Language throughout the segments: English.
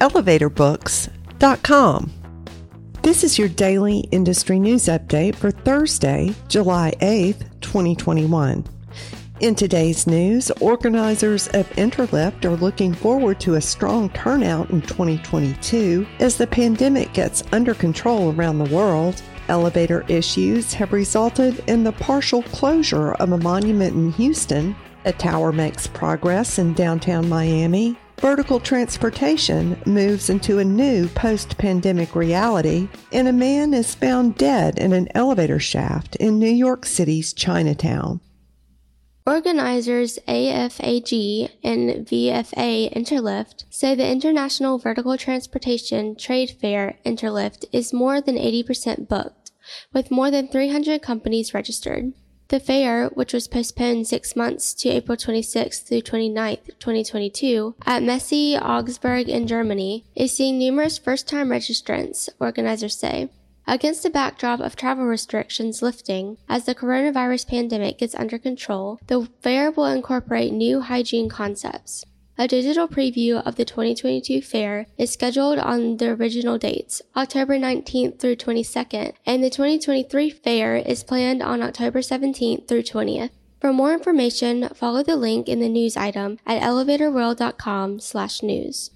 elevatorbooks.com. This is your daily industry news update for Thursday, July 8th, 2021. In today's news, organizers of Interlift are looking forward to a strong turnout in 2022 as the pandemic gets under control around the world. Elevator issues have resulted in the partial closure of a monument in Houston. A tower makes progress in downtown Miami. Vertical transportation moves into a new post pandemic reality, and a man is found dead in an elevator shaft in New York City's Chinatown. Organizers AFAG and VFA Interlift say the International Vertical Transportation Trade Fair Interlift is more than 80% booked, with more than 300 companies registered. The fair, which was postponed six months to April 26 through 29, 2022, at Messe Augsburg in Germany, is seeing numerous first-time registrants, organizers say. Against the backdrop of travel restrictions lifting as the coronavirus pandemic gets under control, the fair will incorporate new hygiene concepts. A digital preview of the 2022 fair is scheduled on the original dates, October 19th through 22nd, and the 2023 fair is planned on October 17th through 20th. For more information, follow the link in the news item at elevatorworld.com/news.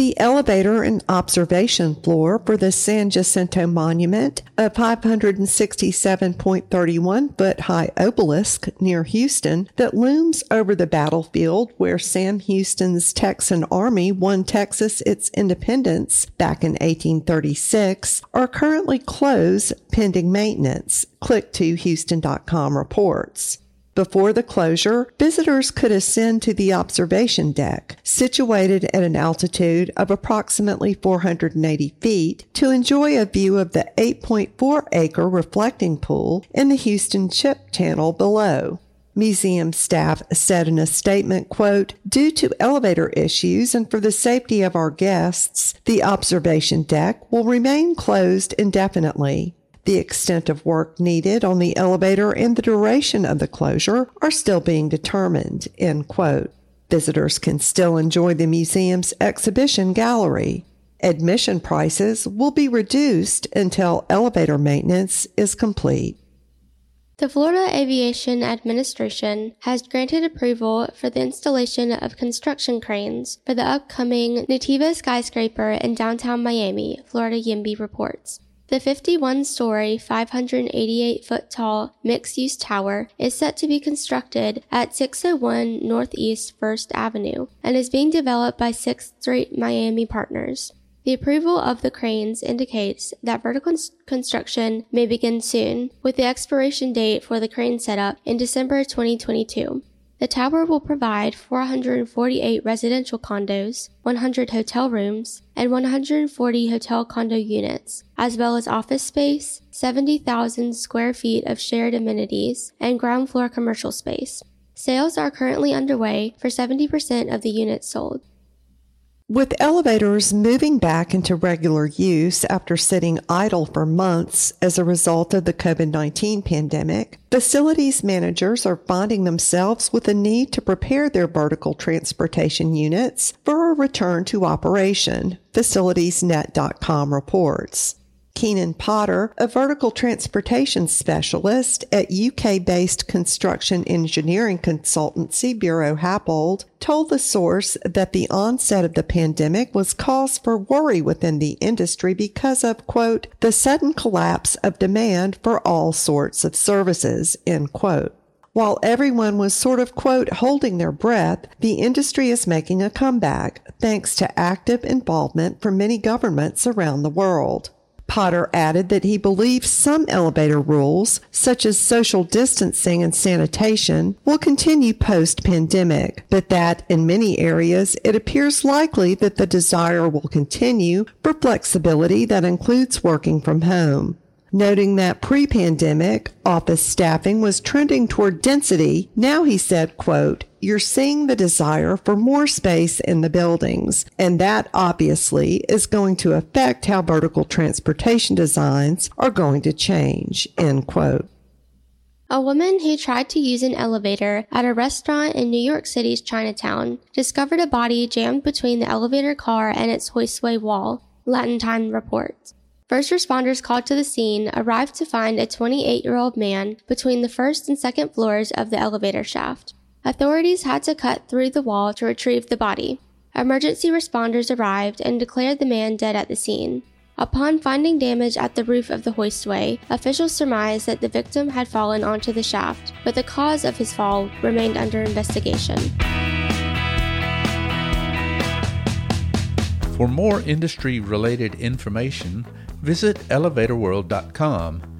The elevator and observation floor for the San Jacinto Monument, a 567.31 foot high obelisk near Houston that looms over the battlefield where Sam Houston's Texan Army won Texas its independence back in 1836, are currently closed pending maintenance. Click2Houston.com reports. Before the closure, visitors could ascend to the observation deck, situated at an altitude of approximately 480 feet, to enjoy a view of the 8.4 acre reflecting pool in the Houston Ship Channel below. Museum staff said in a statement, quote, due to elevator issues and for the safety of our guests, the observation deck will remain closed indefinitely. The extent of work needed on the elevator and the duration of the closure are still being determined. End quote. Visitors can still enjoy the museum's exhibition gallery. Admission prices will be reduced until elevator maintenance is complete. The Federal Aviation Administration has granted approval for the installation of construction cranes for the upcoming Natiivo skyscraper in downtown Miami, Florida YIMBY reports. The 51 story, 588 foot tall mixed use tower is set to be constructed at 601 Northeast 1st Avenue and is being developed by 6th Street Miami Partners. The approval of the cranes indicates that vertical construction may begin soon, with the expiration date for the crane setup in December 2022. The tower will provide 448 residential condos, 100 hotel rooms, and 140 hotel condo units, as well as office space, 70,000 square feet of shared amenities, and ground floor commercial space. Sales are currently underway for 70% of the units sold. With elevators moving back into regular use after sitting idle for months as a result of the COVID 19 pandemic, facilities managers are finding themselves with a need to prepare their vertical transportation units for a return to operation, FacilitiesNet.com reports. Keenan Potter, a vertical transportation specialist at UK based construction engineering consultancy Buro Happold, told the source that the onset of the pandemic was cause for worry within the industry because of, quote, the sudden collapse of demand for all sorts of services, end quote. While everyone was sort of, quote, holding their breath, the industry is making a comeback thanks to active involvement from many governments around the world. Potter added that he believes some elevator rules, such as social distancing and sanitation, will continue post pandemic, but that in many areas it appears likely that the desire will continue for flexibility that includes working from home. Noting that pre-pandemic office staffing was trending toward density, now he said, quote, you're seeing the desire for more space in the buildings, and that obviously is going to affect how vertical transportation designs are going to change, end quote. A woman who tried to use an elevator at a restaurant in New York City's Chinatown discovered a body jammed between the elevator car and its hoistway wall, Latin Time reports. First responders called to the scene arrived to find a 28 year old man between the first and second floors of the elevator shaft. Authorities had to cut through the wall to retrieve the body. Emergency responders arrived and declared the man dead at the scene. Upon finding damage at the roof of the hoistway, officials surmised that the victim had fallen onto the shaft, but the cause of his fall remained under investigation. For more industry related information, visit elevatorworld.com